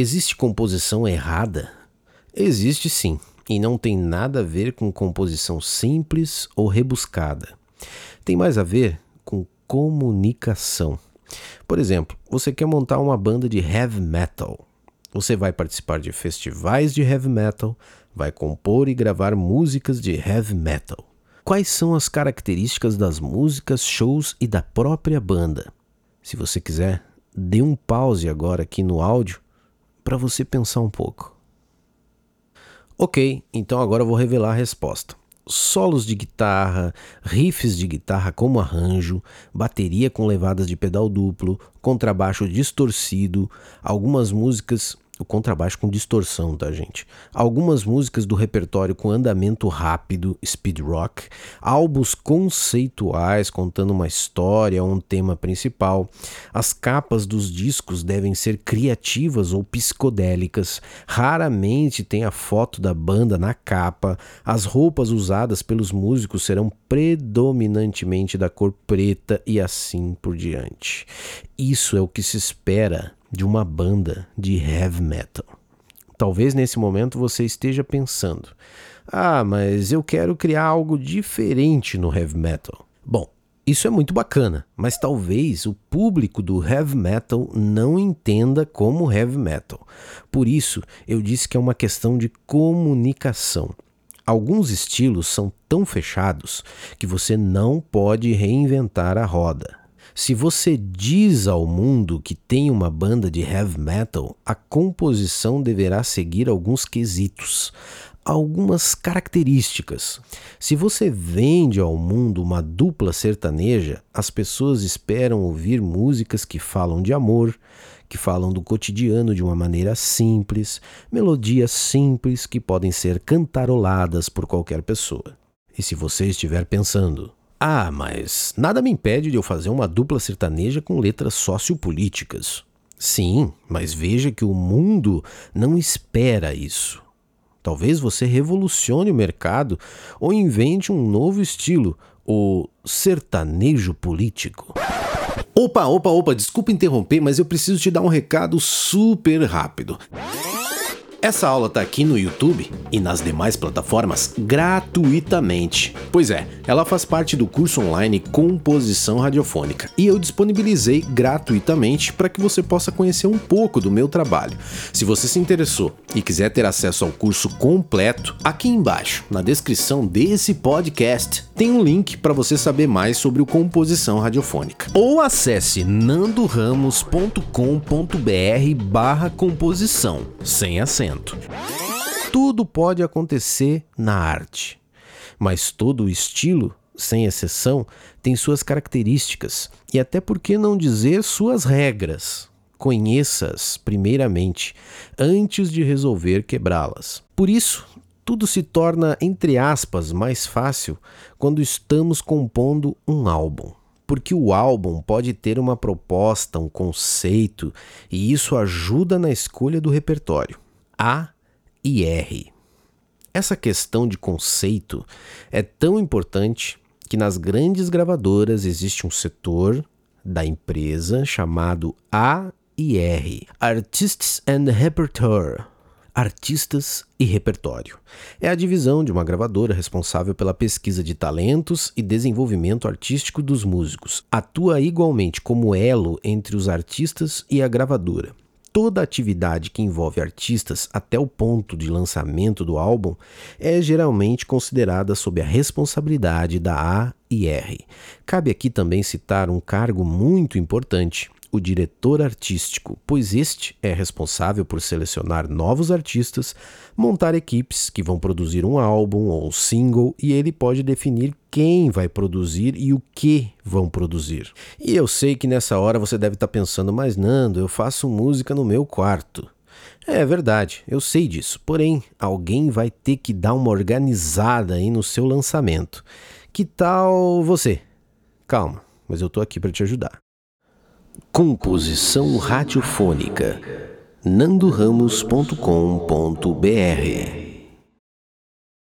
Existe composição errada? Existe sim, e não tem nada a ver com composição simples ou rebuscada. Tem mais a ver com comunicação. Por exemplo, você quer montar uma banda de heavy metal. Você vai participar de festivais de heavy metal, vai compor e gravar músicas de heavy metal. Quais são as características das músicas, shows e da própria banda? Se você quiser, dê um pause agora aqui no áudio para você pensar um pouco. Ok, então agora vou revelar a resposta solos de guitarra, riffs de guitarra como arranjo, bateria com levadas de pedal duplo, contrabaixo distorcido, algumas músicas o contrabaixo com distorção, tá, gente? Algumas músicas do repertório com andamento rápido, speed rock, álbuns conceituais contando uma história ou um tema principal. As capas dos discos devem ser criativas ou psicodélicas. Raramente tem a foto da banda na capa. As roupas usadas pelos músicos serão predominantemente da cor preta e assim por diante. Isso é o que se espera de uma banda de heavy metal. Talvez nesse momento você esteja pensando: ah, mas eu quero criar algo diferente no heavy metal. Bom, isso é muito bacana, mas talvez o público do heavy metal não entenda como heavy metal. Por isso, eu disse que é uma questão de comunicação. Alguns estilos são tão fechados que você não pode reinventar a roda. Se você diz ao mundo que tem uma banda de heavy metal, a composição deverá seguir alguns quesitos, algumas características. Se você vende ao mundo uma dupla sertaneja, as pessoas esperam ouvir músicas que falam de amor, que falam do cotidiano de uma maneira simples, melodias simples que podem ser cantaroladas por qualquer pessoa. E se você estiver pensando, ah, mas nada me impede de eu fazer uma dupla sertaneja com letras sociopolíticas. Sim, mas veja que o mundo não espera isso. Talvez você revolucione o mercado ou invente um novo estilo, o sertanejo político. Opa, opa, opa, desculpa interromper, mas eu preciso te dar um recado super rápido. Essa aula está aqui no YouTube e nas demais plataformas gratuitamente. Pois é, ela faz parte do curso online Composição Radiofônica e eu disponibilizei gratuitamente para que você possa conhecer um pouco do meu trabalho. Se você se interessou e quiser ter acesso ao curso completo, aqui embaixo, na descrição desse podcast, tem um link para você saber mais sobre o composição radiofônica. Ou acesse nandoramos.com.br/barra composição, sem acento. Tudo pode acontecer na arte, mas todo estilo, sem exceção, tem suas características e até por que não dizer suas regras. Conheça-as primeiramente, antes de resolver quebrá-las. Por isso, tudo se torna, entre aspas, mais fácil quando estamos compondo um álbum. Porque o álbum pode ter uma proposta, um conceito, e isso ajuda na escolha do repertório. A e R. Essa questão de conceito é tão importante que nas grandes gravadoras existe um setor da empresa chamado A e R Artists and Repertoire Artistas e Repertório. É a divisão de uma gravadora responsável pela pesquisa de talentos e desenvolvimento artístico dos músicos. Atua igualmente como elo entre os artistas e a gravadora. Toda atividade que envolve artistas até o ponto de lançamento do álbum é geralmente considerada sob a responsabilidade da AIR. Cabe aqui também citar um cargo muito importante o diretor artístico, pois este é responsável por selecionar novos artistas, montar equipes que vão produzir um álbum ou um single e ele pode definir quem vai produzir e o que vão produzir. E eu sei que nessa hora você deve estar pensando, mas Nando, eu faço música no meu quarto. É verdade, eu sei disso. Porém, alguém vai ter que dar uma organizada aí no seu lançamento. Que tal você? Calma, mas eu tô aqui para te ajudar. Composição radiofônica nandoramos.com.br